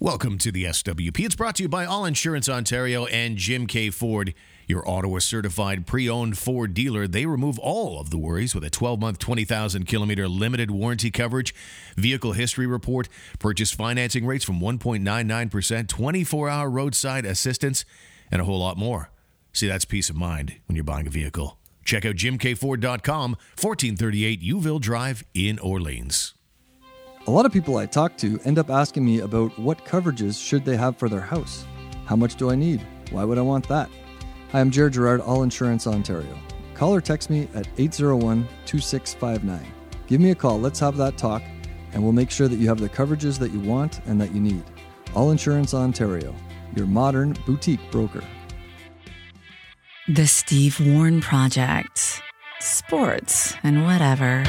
Welcome to the SWP. It's brought to you by All Insurance Ontario and Jim Keay Ford, your Ottawa certified pre owned Ford dealer. They remove all of the worries with a 12 month, 20,000 kilometer limited warranty coverage, vehicle history report, purchase financing rates from 1.99%, 24 hour roadside assistance, and a whole lot more. See, that's peace of mind when you're buying a vehicle. Check out jimkeayford.com, 1438 Youville Drive in Orleans. A lot of people I talk to end up asking me about what coverages should they have for their house. How much do I need? Why would I want that? Hi, I'm Jared Gerard, All Insurance Ontario. Call or text me at 801 2659. Give me a call, let's have that talk, and we'll make sure that you have the coverages that you want and that you need. All Insurance Ontario, your modern boutique broker. The Steve Warren Project. Sports and whatever.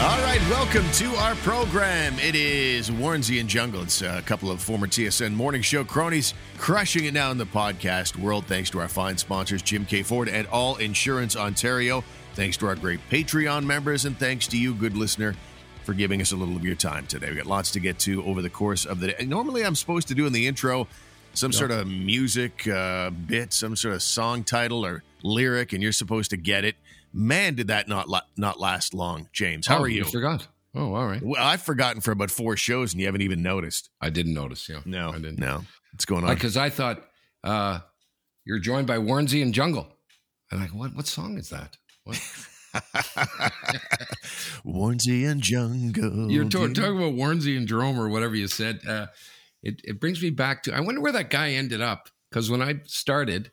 All right, welcome to our program. It is Warrensy and Jungle. It's a couple of former TSN morning show cronies crushing it now in the podcast world. Thanks to our fine sponsors, Jim Keay Ford and All Insurance Ontario. Thanks to our great Patreon members, and thanks to you, good listener, for giving us a little of your time today. We got lots to get to over the course of the day. Normally, I'm supposed to do in the intro some sort of music uh, bit, some sort of song title or lyric, and you're supposed to get it. Man, did that not la- not last long, James? How oh, are you? forgot. Oh, all right. Well, I've forgotten for about four shows, and you haven't even noticed. I didn't notice. Yeah. No, I didn't. No, what's going on? Because I thought uh, you're joined by Warrensy and Jungle. I'm like, what? What song is that? What? And Jungle. You're to- talking about Warrensy and Jerome or whatever you said. Uh, it it brings me back to. I wonder where that guy ended up. Because when I started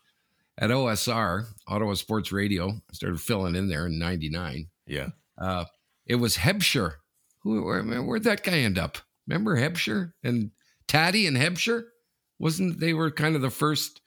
at OSR, Ottawa Sports Radio, I started filling in there in '99. Yeah. Uh, it was Hebshire. Who? Where, where'd that guy end up? Remember Hebshire and Taddy and Hebshire? Wasn't they were kind of the first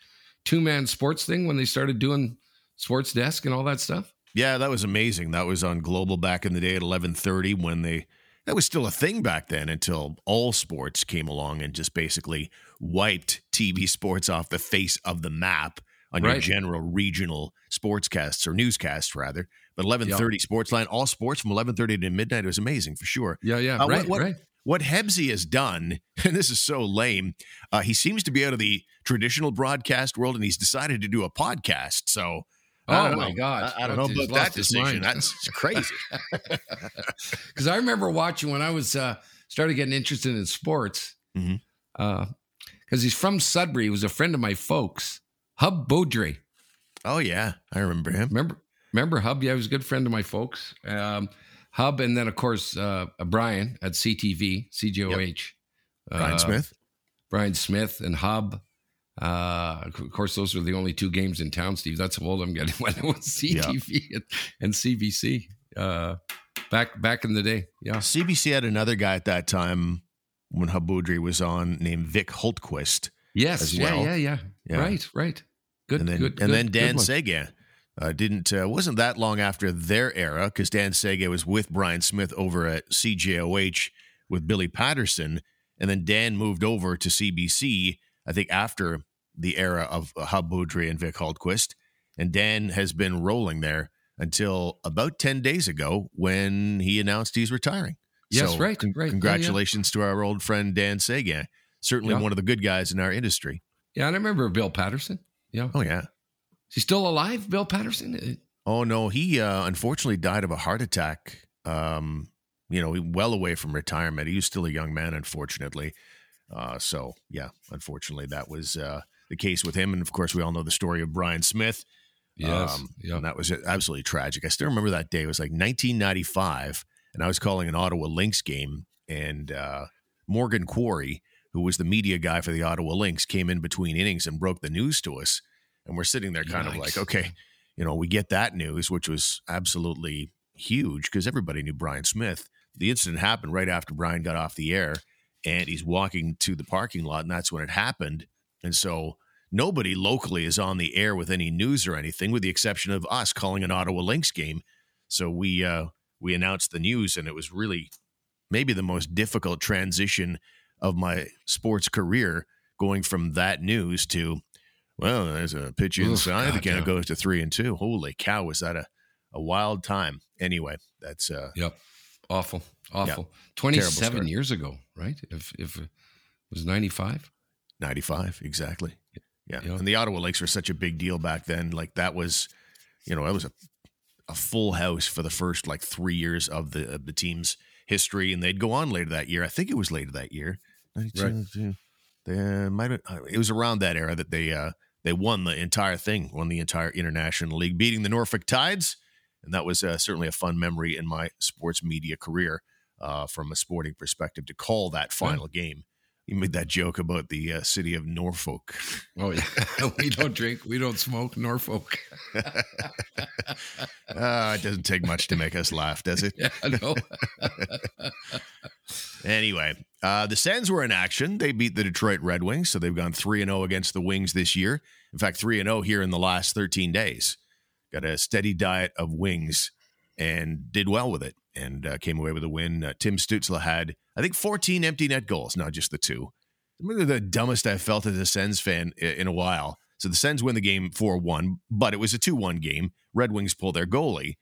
two man sports thing when they started doing sports desk and all that stuff? Yeah, that was amazing. That was on Global back in the day at 11:30 when they that was still a thing back then until all sports came along and just basically wiped TV sports off the face of the map on your general regional sportscasts or newscasts rather. But 11:30 Sportsline, all sports from 11:30 to midnight was amazing for sure. Yeah, yeah, Uh, right, what, what, right. what Hebsy has done, and this is so lame, uh, he seems to be out of the traditional broadcast world, and he's decided to do a podcast. So, Oh my know. God. I, I don't know about that decision—that's crazy. Because I remember watching when I was uh, started getting interested in sports. Because he's from Sudbury. He was a friend of my folks, Hub Beaudry. oh yeah, I remember him. Remember, remember Hub? Yeah, he was a good friend of my folks. Um, Hub, and then of course uh, Brian at CTV, CJOH. Brian Uh, Smith. Brian Smith and Hub. Uh, of course, those were the only two games in town, Steve. That's how old I'm getting when it was CTV and, and CBC. Uh, back back in the day, yeah. CBC had another guy at that time when Hub Beaudry was on named Vic Holtquist. Yes, yeah, well. yeah, yeah, Yeah. Right, right. Good, and then good, and good- then Dan. Seguin. Uh, didn't uh, wasn't that long after their era because Dan Seguin was with Brian Smith over at CJOH with Billy Patterson, and then Dan moved over to CBC. I think after the era of uh, Hub Beaudry and Vic Haldquist, and Dan has been rolling there until about ten days ago when he announced he's retiring. Yes, right, right. Yeah, yeah. Congratulations to our old friend Dan Seguin. Certainly Yeah. one of the good guys in our industry. Yeah, and I remember Bill Patterson. Yeah, Oh yeah. is he still alive? Bill Patterson? Uh, Oh no, he uh, unfortunately died of a heart attack. Um, you know, well away from retirement. He was still a young man, unfortunately. Uh, so yeah, unfortunately, that was uh, the case with him. And of course, we all know the story of Brian Smith. Yes, Um, yeah. and that was absolutely tragic. I still remember that day. It was like 1995, and I was calling an Ottawa Lynx game, and uh, Morgan Quarry, who was the media guy for the Ottawa Lynx, came in between innings and broke the news to us. And we're sitting there, kind of like, okay, you know, we get that news, which was absolutely huge because everybody knew Brian Smith. The incident happened right after Brian got off the air, and he's walking to the parking lot, and that's when it happened. And so nobody locally is on the air with any news or anything, with the exception of us calling an Ottawa Lynx game. So we uh, we announced the news, and it was really maybe the most difficult transition of my sports career, going from that news to well, there's a pitch Oof, inside. the God, count yeah. goes to three and two. Holy cow, was that a, a wild time? Anyway, that's uh, Yep. Awful. awful. Twenty seven years ago, right? If if it was ninety five. 95, exactly. Yeah. Yep. And the Ottawa Lynx were such a big deal back then. Like that was, you know, that was a, a full house for the first like three years of the of the team's history. And they'd go on later that year. I think it was later that year. Right. They uh, might have, it was around that era that they uh, they won the entire thing, won the entire international league, beating the Norfolk Tides. And that was uh, certainly a fun memory in my sports media career uh, from a sporting perspective to call that final yeah. game you made that joke about the uh, city of Norfolk. Oh yeah, we don't drink, we don't smoke, Norfolk. uh, it doesn't take much to make us laugh, does it? Yeah, no. anyway, uh, the Sens were in action. They beat the Detroit Red Wings, so they've gone three and zero oh against the Wings this year. In fact, three and zero oh here in the last thirteen days. Got a steady diet of wings and did well with it and uh, came away with a win. Uh, Tim Stützle had, I think, 14 empty net goals, not just the two. Maybe the dumbest I've felt as a Sens fan in a while. So the Sens win the game 4 1, but it was a 2 1 game. Red Wings pull their goalie.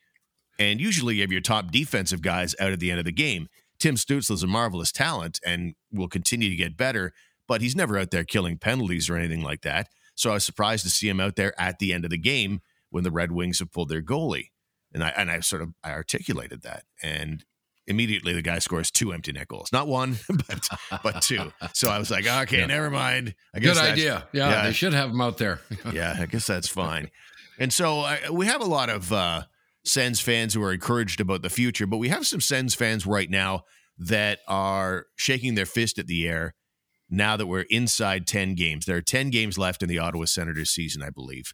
And usually you have your top defensive guys out at the end of the game. Tim Stützle is a marvelous talent and will continue to get better, but he's never out there killing penalties or anything like that. So I was surprised to see him out there at the end of the game when the Red Wings have pulled their goalie and I and I sort of I articulated that, and immediately the guy scores two empty net goals, not one, but but two. So I was like, okay, yeah. never mind. I guess good idea. Yeah, yeah, they should have them out there. yeah, I guess that's fine. And so I, we have a lot of uh, Sens fans who are encouraged about the future, but we have some Sens fans right now that are shaking their fist at the air now that we're inside 10 games. There are 10 games left in the Ottawa Senators season, I believe.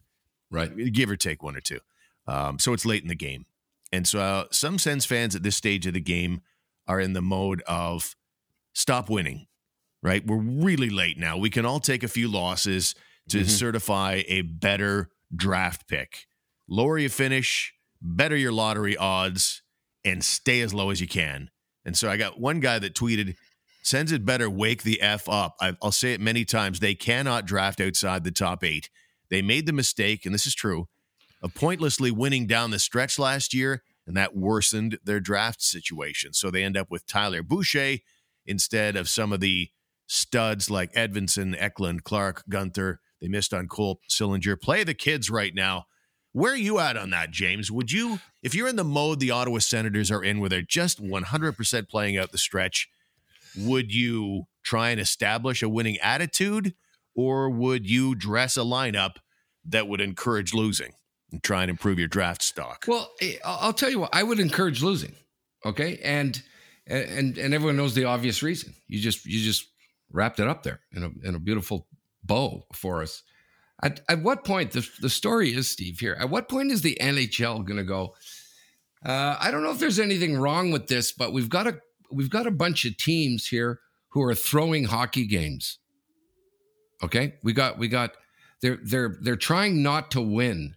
Right. Give or take one or two. Um, so it's late in the game. And so uh, some Sens fans at this stage of the game are in the mode of stop winning, right? We're really late now. We can all take a few losses to mm-hmm. certify a better draft pick. Lower your finish, better your lottery odds, and stay as low as you can. And so I got one guy that tweeted, Sens it better wake the F up. I, I'll say it many times. They cannot draft outside the top eight. They made the mistake, and this is true of pointlessly winning down the stretch last year, and that worsened their draft situation. So they end up with Tyler Boucher instead of some of the studs like Edvinsson, Eklund, Clarke, Guenther. They missed on Cole Sillinger. Play the kids right now. Where are you at on that, James? Would you, if you're in the mode the Ottawa Senators are in, where they're just 100% playing out the stretch, would you try and establish a winning attitude, or would you dress a lineup that would encourage losing? And try and improve your draft stock? Well, eh, I'll tell you what, I would encourage losing. Okay. And, and, and everyone knows the obvious reason. You just, you just wrapped it up there in a, in a beautiful bow for us. At, at what point, the, the story is, Steve, here, at what point is the NHL going to go, uh, I don't know if there's anything wrong with this, but we've got a, we've got a bunch of teams here who are throwing hockey games. Okay. We got, we got, they're, they're, they're trying not to win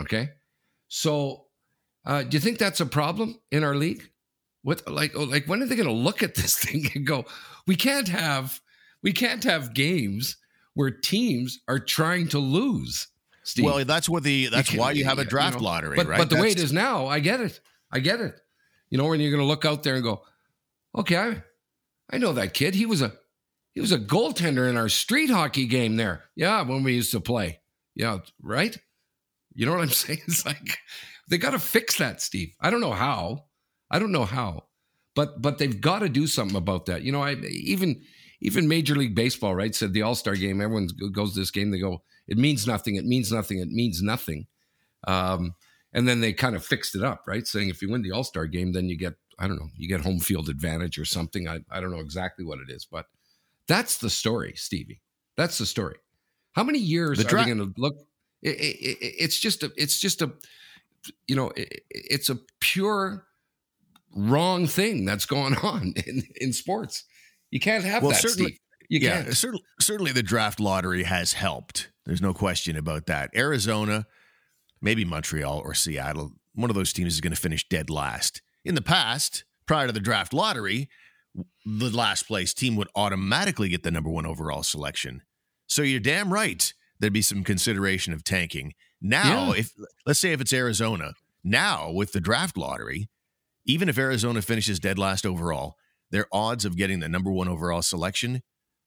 Okay. So, uh, do you think that's a problem in our league? What like oh, like when are they going to look at this thing and go, we can't have we can't have games where teams are trying to lose. Steve. Well, that's what the that's you why you have a draft you know, lottery, but, right? But the that's way it is now, I get it. I get it. You know, when you're going to look out there and go, okay, I, I know that kid. He was a he was a goaltender in our street hockey game there. Yeah, when we used to play. Yeah, right. You know what I'm saying? It's like they got to fix that, Steve. I don't know how. I don't know how, but but they've got to do something about that. You know, I even even Major League Baseball, right? Said the All Star game. Everyone goes to this game. They go, it means nothing. It means nothing. It means nothing. Um, and then they kind of fixed it up, right? Saying if you win the All Star game, then you get I don't know, you get home field advantage or something. I I don't know exactly what it is, but that's the story, Stevie. That's the story. How many years the dra- are they going to look? It, it, it's just a, it's just a, you know, it, it's a pure wrong thing that's going on in, in sports. You can't have well, that. Certainly, Steve. You yeah, can't. Certainly, certainly the draft lottery has helped. There's no question about that. Arizona, maybe Montreal or Seattle, one of those teams is going to finish dead last. In the past, prior to the draft lottery, the last place team would automatically get the number one overall selection. So you're damn right there'd be some consideration of tanking. Now, yeah. if let's say if it's Arizona, now with the draft lottery, even if Arizona finishes dead last overall, their odds of getting the number one overall selection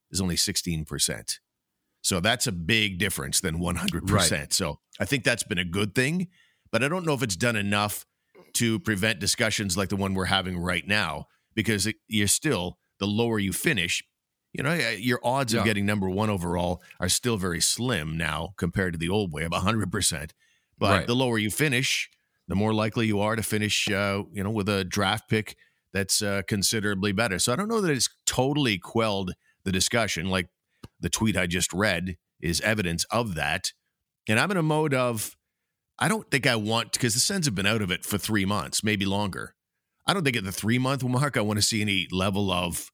is only 16%. So that's a big difference than 100%. Right. So I think that's been a good thing, but I don't know if it's done enough to prevent discussions like the one we're having right now because it, you're still, the lower you finish, you know, your odds Yeah. of getting number one overall are still very slim now compared to the old way of 100%. But Right. the lower you finish, the more likely you are to finish, uh, you know, with a draft pick that's uh, considerably better. So I don't know that it's totally quelled the discussion. Like the tweet I just read is evidence of that. And I'm in a mode of, I don't think I want because the Sens have been out of it for three months, maybe longer. I don't think at the three month mark I want to see any level of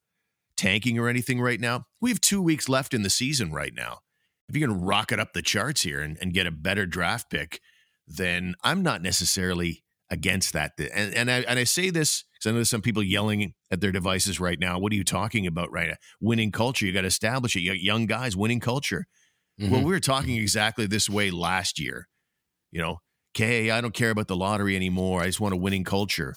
tanking or anything right now. We have two weeks left in the season right now. If you can rocket up the charts here and, and get a better draft pick, then I'm not necessarily against that. And and I, and I say this because I know there's some people yelling at their devices right now. What are you talking about right now? Winning culture. You got to establish it. You got young guys, winning culture. Well, Mhm. we were talking exactly this way last year. You know, okay, I don't care about the lottery anymore. I just want a winning culture.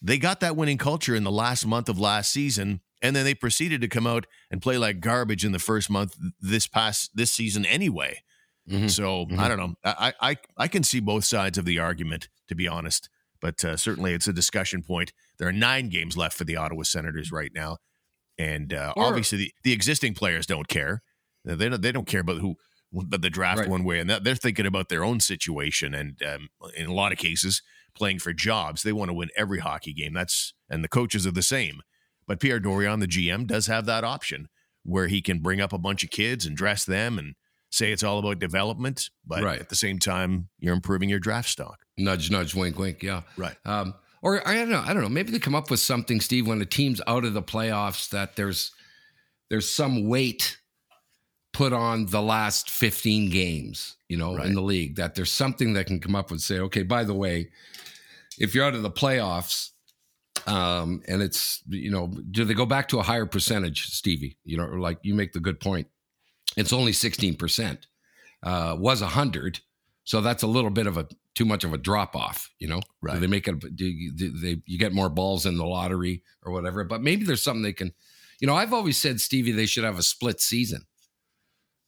They got that winning culture in the last month of last season, and then they proceeded to come out and play like garbage in the first month this past this season anyway. Mhm. So I don't know. I, I I can see both sides of the argument, to be honest. But uh, certainly, it's a discussion point. There are nine games left for the Ottawa Senators right now, and uh, Or- obviously, the, the existing players don't care. They don't. They don't care about who, but the draft Right. one way, and that, they're thinking about their own situation. And um, in a lot of cases, playing for jobs, they want to win every hockey game. That's and the coaches are the same. But Pierre Dorion, the GM, does have that option where he can bring up a bunch of kids and dress them and say it's all about development, but Right. at the same time, you're improving your draft stock. Nudge, nudge, wink, wink. Yeah. Right. Um, or I don't know. I don't know. Maybe they come up with something, Steve, when a team's out of the playoffs that there's there's some weight put on the last 15 games, you know, Right. in the league. That there's something that can come up and say, okay, by the way, if you're out of the playoffs, um, and it's you know, do they go back to a higher percentage, Stevie? You know, like you make the good point. It's only 16 percent. Uh, was a hundred, so that's a little bit of a too much of a drop off. You know, Right. Do they make it? Do, you- do they you get more balls in the lottery or whatever? But maybe there's something they can. You know, I've always said, Stevie, they should have a split season.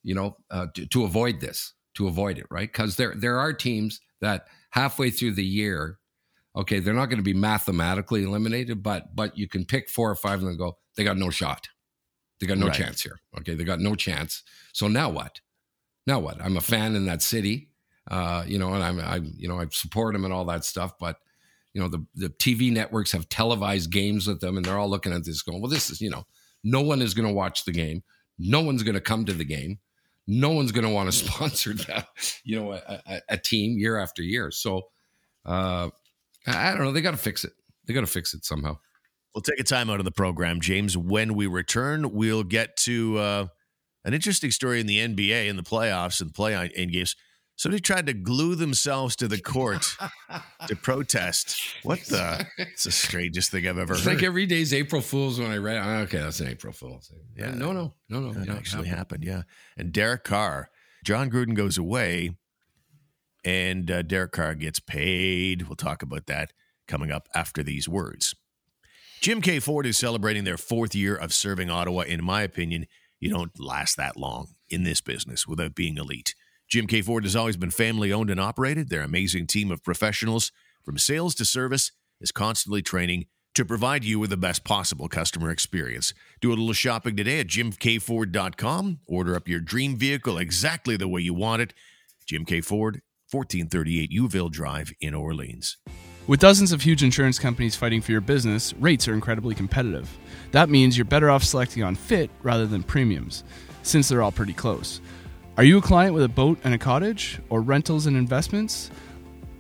You know, uh, to, to avoid this, to avoid it, right? Because there there are teams that halfway through the year, okay, they're not going to be mathematically eliminated, but but you can pick four or five and go, they got no shot, they got no Right. chance here. Okay, they got no chance. So now what? Now what? I'm a fan in that city, uh, you know, and I'm I you know I support them and all that stuff, but you know the the TV networks have televised games with them, and they're all looking at this going, well, this is you know, no one is going to watch the game, no one's going to come to the game, no one's going to want to sponsor that, you know, a, a, a team year after year. So uh, I don't know, they got to fix it. They got to fix it somehow. We'll take a time out of the program, James. When we return, we'll get to uh, an interesting story in the NBA in the playoffs and play on in games. Somebody tried to glue themselves to the court to protest. What the? It's the strangest thing I've ever heard. It's heard. like every day's April Fool's when I read. oh, Okay, that's an April Fool's. Yeah. no, no, no, no. That actually yeah. happened, yeah. And Derek Carr, Jon Gruden goes away, and uh, Derek Carr gets paid. We'll talk about that coming up after these words. Jim Keay Ford is celebrating their fourth year of serving Ottawa. In my opinion, you don't last that long in this business without being elite. Jim Keay Ford has always been family owned and operated. Their amazing team of professionals, from sales to service, is constantly training to provide you with the best possible customer experience. Do a little shopping today at jimkeayford.com. Order up your dream vehicle exactly the way you want it. Jim Keay Ford, 1438 Youville Drive in Orleans. With dozens of huge insurance companies fighting for your business, rates are incredibly competitive. That means you're better off selecting on fit rather than premiums, since they're all pretty close. Are you a client with a boat and a cottage, or rentals and investments?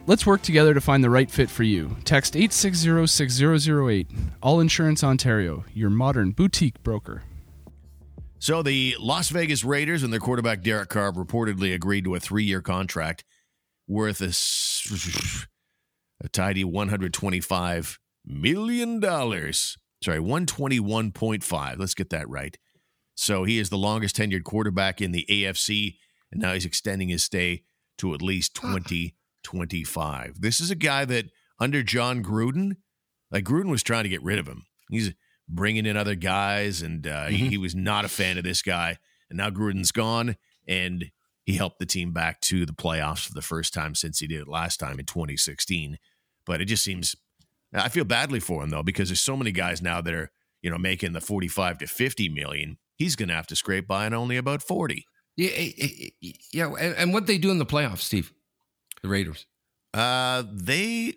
Let's work together to find the right fit for you. Text 8606008. All Insurance Ontario, your modern boutique broker. So the Las Vegas Raiders and their quarterback Derek Carr reportedly agreed to a three-year contract worth a tidy 125 million dollars. Sorry, 121.5. Let's get that right. So he is the longest tenured quarterback in the AFC, and now he's extending his stay to at least 2025. This is a guy that under Jon Gruden Like Gruden was trying to get rid of him. He's bringing in other guys, and uh, he, Mhm. he was not a fan of this guy. And now Gruden's gone, and he helped the team back to the playoffs for the first time since he did it last time in 2016. But it just seems I feel badly for him though because there's so many guys now that are you know making the 45 to 50 million. He's going to have to scrape by on only about 40. Yeah, eh, eh, eh, yeah. And, what they do in the playoffs, Steve? The Raiders. Uh, they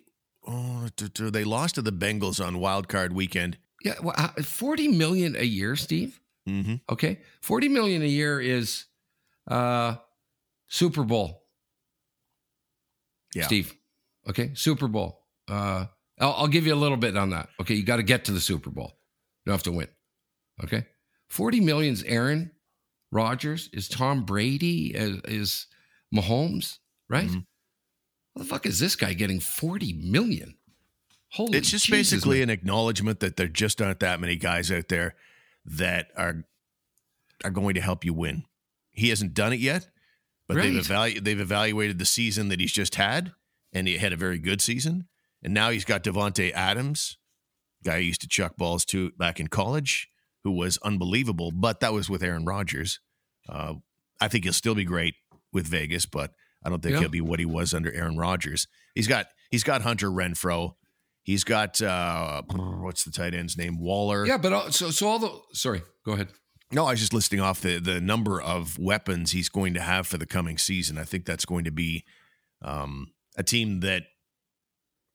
oh, they lost to the Bengals on Wild Card Weekend. Yeah, well, uh, forty million a year, Steve. Mm-hmm. Okay, forty million a year is uh, Super Bowl. Yeah. Steve. Okay, Super Bowl. Uh, I'll, I'll give you a little bit on that. Okay, you got to get to the Super Bowl. You don't have to win. Okay, forty millions. Aaron Rodgers is Tom Brady is, is Mahomes, right? Mhm. What the fuck is this guy getting forty million? Holy, It's just Jesus, basically man. an acknowledgement that there just aren't that many guys out there that are are going to help you win. He hasn't done it yet, but they've evalu- they've evaluated the season that he's just had, and he had a very good season. And now he's got Davante Adams, guy used to chuck balls to back in college, who was unbelievable. But that was with Aaron Rodgers. Uh, I think he'll still be great with Vegas, but I don't think Yeah. he'll be what he was under Aaron Rodgers. He's got he's got Hunter Renfrow. He's got uh, what's the tight end's name? Waller. yeah, but all, so so all the sorry, go ahead. No, I was just listing off the the number of weapons he's going to have for the coming season. I think that's going to be um, a team that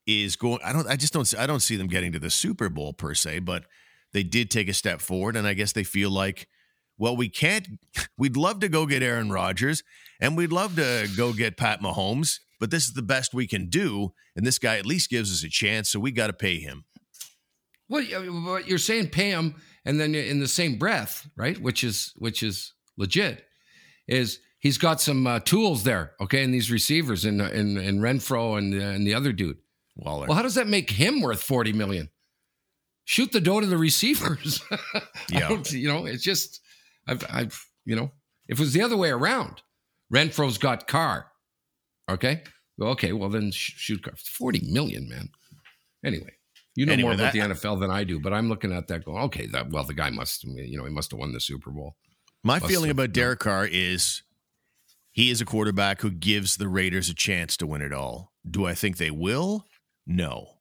is going. I don't. I just don't. I don't see them getting to the Super Bowl per se, but they did take a step forward, and I guess they feel like, well, we can't. We'd love to go get Aaron Rodgers, and we'd love to go get Pat Mahomes, but this is the best we can do, and this guy at least gives us a chance, so we got to pay him. Well, you're saying pay him, and then in the same breath, right? Which is which is legit. Is he's got some uh, tools there, okay? And these receivers, and and and Renfrow and uh, and the other dude. Waller. Well, how does that make him worth forty million? Shoot the dough to the receivers. Yeah. you know, it's just I've I've you know, if it was the other way around, Renfrow's got Carr. Okay, okay, well then sh- shoot Carr. Forty million, man. Anyway, you know Anyway, more about that- the NFL than I do, but I'm looking at that going, okay, that well, the guy must, you know, he must have won the Super Bowl. My Must feeling have, about. Derek Carr is he is a quarterback who gives the Raiders a chance to win it all. Do I think they will? No.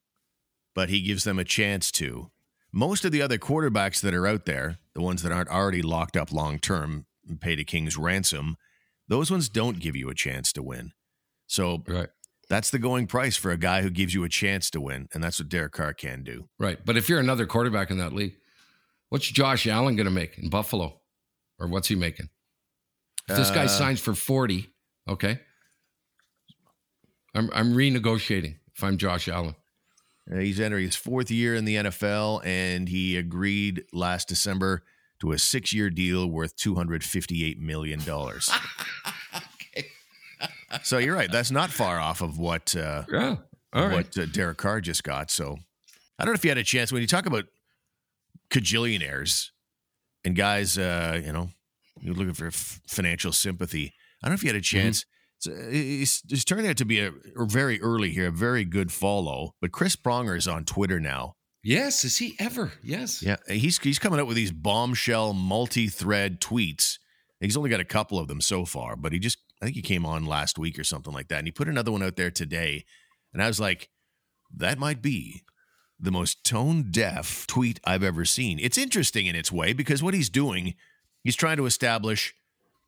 But he gives them a chance to. Most of the other quarterbacks that are out there, the ones that aren't already locked up long term and paid a king's ransom, those ones don't give you a chance to win. So Right, that's the going price for a guy who gives you a chance to win. And that's what Derek Carr can do. right. But if you're another quarterback in that league, what's Josh Allen going to make in Buffalo, or what's he making? If this guy Uh, signs for 40, okay. I'm I'm renegotiating if I'm Josh Allen. Uh, He's entering his fourth year in the NFL, and he agreed last December to a six-year deal worth two hundred fifty-eight million dollars. so you're right; that's not far off of what uh, Yeah. All right. what uh, Derek Carr just got. So I don't know if you had a chance when you talk about cajillionaires and guys, uh, you know, you're looking for f- financial sympathy. I don't know if you had a chance. It's, uh, it's, it's turning out to be a, a very early here, a very good follow. But Chris Pronger is on Twitter now. Yes. Is he ever? Yes. Yeah, he's he's coming up with these bombshell multi-thread tweets. He's only got a couple of them so far, but he just I think he came on last week or something like that, and he put another one out there today, and I was like, that might be the most tone deaf tweet I've ever seen. It's interesting in its way because what he's doing, he's trying to establish.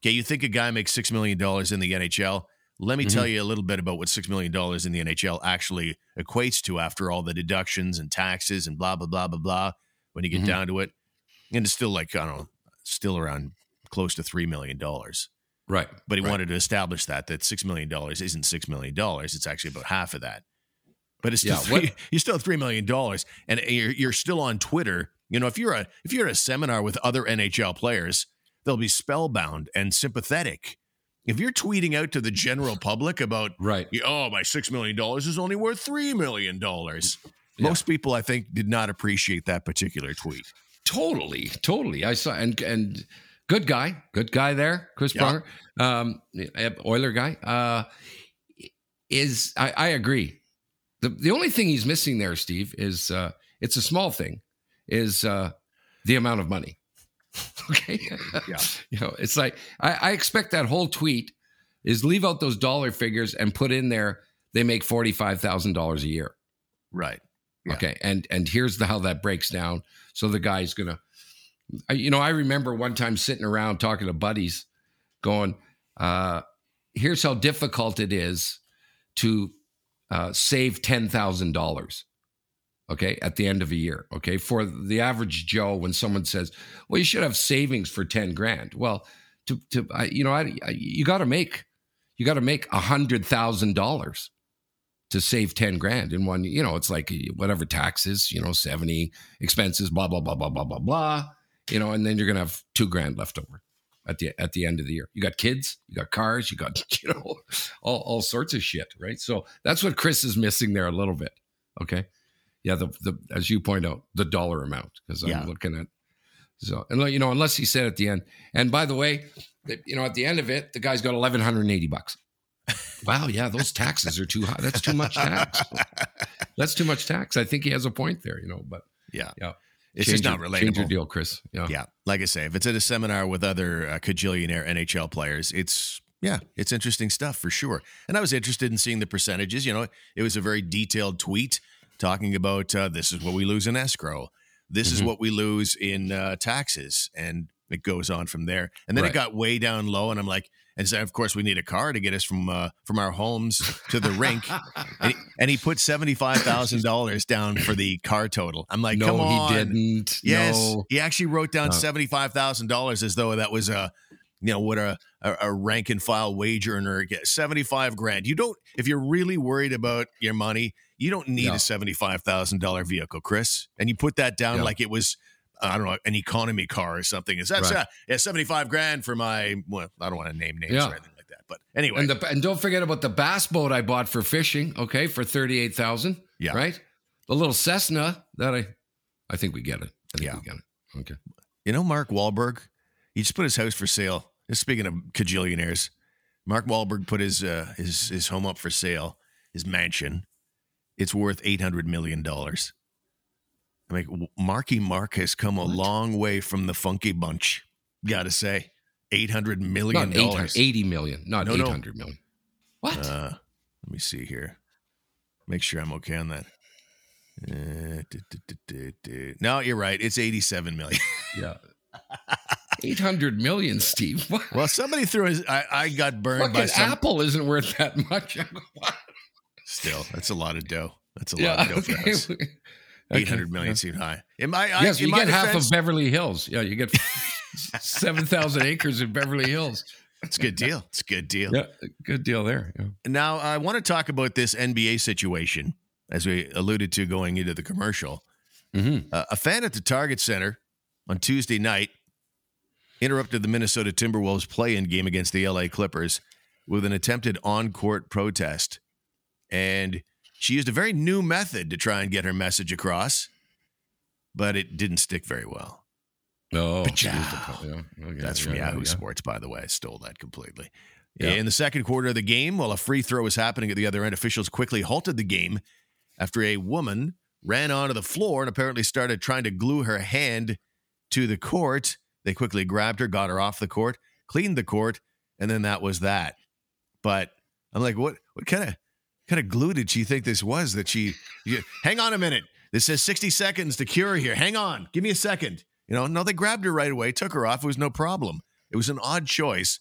Okay, you think a guy makes six million dollars in the NHL? Let me tell you a little bit about what six million dollars in the NHL actually equates to after all the deductions and taxes and blah blah blah blah blah. When you get Mhm. down to it, and it's still like I don't know, still around close to three million dollars. Right. But he Right. wanted to establish that that six million dollars isn't six million dollars; it's actually about half of that. But it's still Yeah, three, you're still three million dollars, and you're you're still on Twitter. You know, if you're a if you're at a seminar with other NHL players, they'll be spellbound and sympathetic. If you're tweeting out to the general public about, Right. oh, my six million dollars is only worth three million dollars, Yeah. most people I think did not appreciate that particular tweet. Totally, totally. I saw and and good guy, good guy there, Chris Yeah. Pronger, um, Oiler guy. Uh, is I, I agree. The the only thing he's missing there, Steve, is uh, it's a small thing, is uh, the amount of money. okay. Yeah. you know, it's like I, I expect that whole tweet is leave out those dollar figures and put in there they make forty five thousand dollars a year. Right. Yeah. Okay, and and here's the how that breaks down. So the guy's gonna, I- you know, I remember one time sitting around talking to buddies, going, uh, "Here's how difficult it is to uh, save ten thousand dollars." Okay, at the end of a year. Okay, for the average Joe, when someone says, "Well, you should have savings for ten grand," well, to to you know, I, I you got to make you got to make a hundred thousand dollars to save 10 grand in one you know it's like whatever taxes you know 70 expenses blah blah blah blah blah blah blah you know and then you're gonna have two grand left over at the at the end of the year you got kids you got cars you got you know all, all sorts of shit right so that's what chris is missing there a little bit okay yeah the, the as you point out the dollar amount because i'm Yeah. looking at so and you know unless he said at the end and by the way that, you know at the end of it the guy's got 1180 bucks Wow, yeah, those taxes are too high. That's too much tax. That's too much tax. I think he has a point there, you know. But Yeah. Yeah. It's change just not your- Change your deal, Chris. Yeah, Yeah. Like I say, if it's at a seminar with other uh, cajillionaire NHL players, it's, yeah, it's interesting stuff for sure. And I was interested in seeing the percentages. You know, it was a very detailed tweet talking about uh, this is what we lose in escrow. This is Mhm. what we lose in uh, taxes. And it goes on from there. And then Right. it got way down low. And I'm like, and so of course we need a car to get us from uh, from our homes to the rink. And he, and he put seventy five thousand dollars down for the car total. I'm like, no, come on, he didn't. Yes, No. he actually wrote down No. seventy five thousand dollars as though that was a, you know, what a, a a rank and file wage earner get seventy five grand. You don't if you're really worried about your money, you don't need Yeah. a seventy five thousand dollar vehicle, Chris. And you put that down Yeah. like it was. I don't know an economy car or something. Is that's Right. uh, yeah seventy five grand for my? Well, I don't want to name names Yeah. or anything like that. But anyway, And the and don't forget about the bass boat I bought for fishing. Okay, for thirty eight thousand. Yeah. right. The little Cessna that I, I think we get it. I think Yeah. we get it. Okay. You know Mark Wahlberg? He just put his house for sale. Just speaking of cajillionaires, Mark Wahlberg put his uh, his his home up for sale, his mansion. It's worth eight hundred million dollars. I mean, Marky Mark has come a long way from the Funky Bunch. Got to say, eight hundred million dollars, eighty million, not No, no. eight hundred million. What? Uh, let me see here. Make sure I'm okay on that. Uh. No, you're right. It's eighty-seven million. yeah. Eight hundred million, Steve. What? Well, somebody threw his. I, I got burned by some. Apple isn't worth that much. Still, that's a lot of dough. That's a lot of dough for us. Okay. Eight hundred million seemed high. In my, I, Yes, in you my get half of Beverly Hills. Yeah, you get seven thousand acres in Beverly Hills. It's a good deal. It's a good deal. Yeah, good deal there. Yeah. Now, I want to talk about this NBA situation, as we alluded to going into the commercial. Mhm. Uh, a fan at the Target Center on Tuesday night interrupted the Minnesota Timberwolves play-in game against the LA Clippers with an attempted on-court protest, and she used a very new method to try and get her message across, but it didn't stick very well. Oh, Pachow. here's the po- yeah, okay, That's from yeah, Yahoo yeah. Sports, by the way. I stole that completely. Yeah. In the second quarter of the game, while a free throw was happening at the other end, officials quickly halted the game after a woman ran onto the floor and apparently started trying to glue her hand to the court. They quickly grabbed her, got her off the court, cleaned the court, and then that was that. But I'm like, what? What kind of kind of glue did she think this was? That she? you- hang on a minute. This says 60 seconds to cure here. Hang on. Give me a second. You know, no, they grabbed her right away, took her off. It was no problem. It was an odd choice,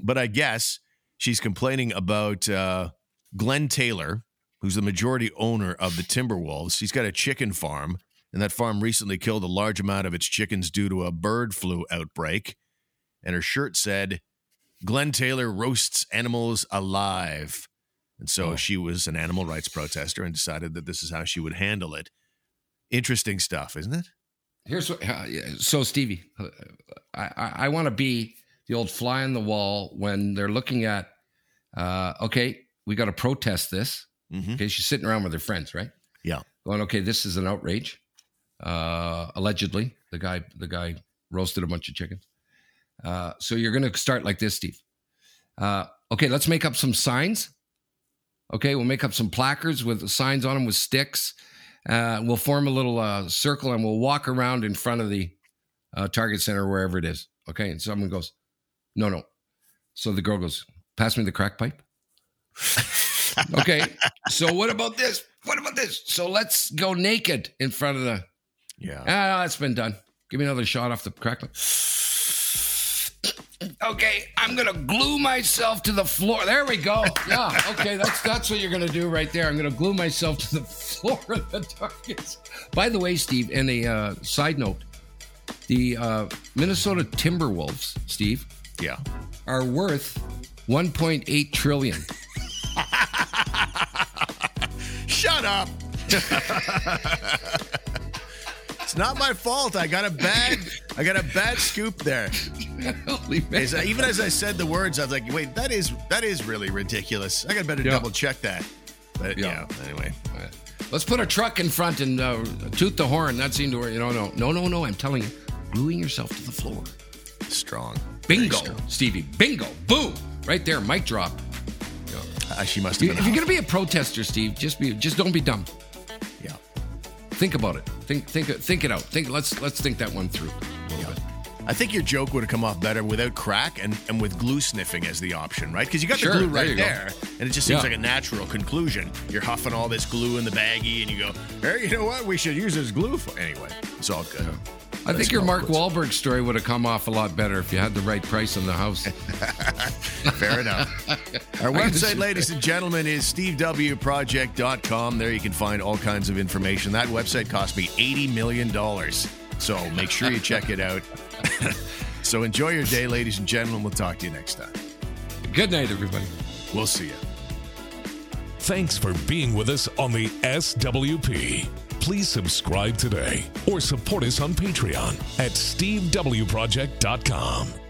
but I guess she's complaining about uh, Glenn Taylor, who's the majority owner of the Timberwolves. He's got a chicken farm, and that farm recently killed a large amount of its chickens due to a bird flu outbreak. And her shirt said, Glenn Taylor roasts animals alive. And so Oh. she was an animal rights protester and decided that this is how she would handle it. Interesting stuff, isn't it? Here's what. Uh, so, Stevie, uh, I, I, I want to be the old fly on the wall when they're looking at. Uh, okay, we got to protest this. Mm-hmm. Okay, she's sitting around with her friends, right? Yeah. Going, okay, this is an outrage. Uh, allegedly, the guy the guy roasted a bunch of chickens. Uh, so you're going to start like this, Steve. Uh, okay, let's make up some signs. Okay, we'll make up some placards with signs on them with sticks. Uh, we'll form a little uh, circle and we'll walk around in front of the uh, Target Center, wherever it is. Okay. And someone goes, no, no. So the girl goes, pass me the crack pipe. okay. So what about this? What about this? So let's go naked in front of the. Yeah. Ah, that's been done. Give me another shot off the crack pipe. Okay, I'm gonna glue myself to the floor. There we go. Yeah, okay, that's that's what you're gonna do right there. I'm gonna glue myself to the floor of the targets. By the way, Steve, and a uh, side note, the uh, Minnesota Timberwolves, Steve, Yeah. are worth 1.8 trillion. Shut up. it's not my fault. I got a bad I got a bad scoop there. Holy man. As I- even as I said the words, I was like, wait, that is that is really ridiculous. I got better Yeah. double check that. But yeah, Yeah. anyway. Let's put a truck in front and uh, toot the horn. That seemed to work. You know, no, no, no, no. I'm telling you, gluing yourself to the floor. Strong. Bingo, strong. Stevie. Bingo. Boom. Right there. Mic drop. Uh, she must have been if you're gonna be a protester, Steve, just be just don't be dumb. Yeah. Think about it. Think think think it out. Think let's let's think that one through a little bit. I think your joke would have come off better without crack and, and with glue sniffing as the option, right? Because you got Sure, the glue right go. there, and it just seems Yeah. like a natural conclusion. You're huffing all this glue in the baggie, and you go, "Hey, you know what? We should use this glue." For-. Anyway, it's all good. I think your Mark. Wahlberg story would have come off a lot better if you had the right price on the house. Fair enough. Our website, ladies and gentlemen, is stevewproject.com. There you can find all kinds of information. That website cost me $80 million. So make sure you check it out. so enjoy your day, ladies and gentlemen. We'll talk to you next time. Good night, everybody. We'll see you. Thanks for being with us on the SWP. Please subscribe today or support us on Patreon at stevewproject.com.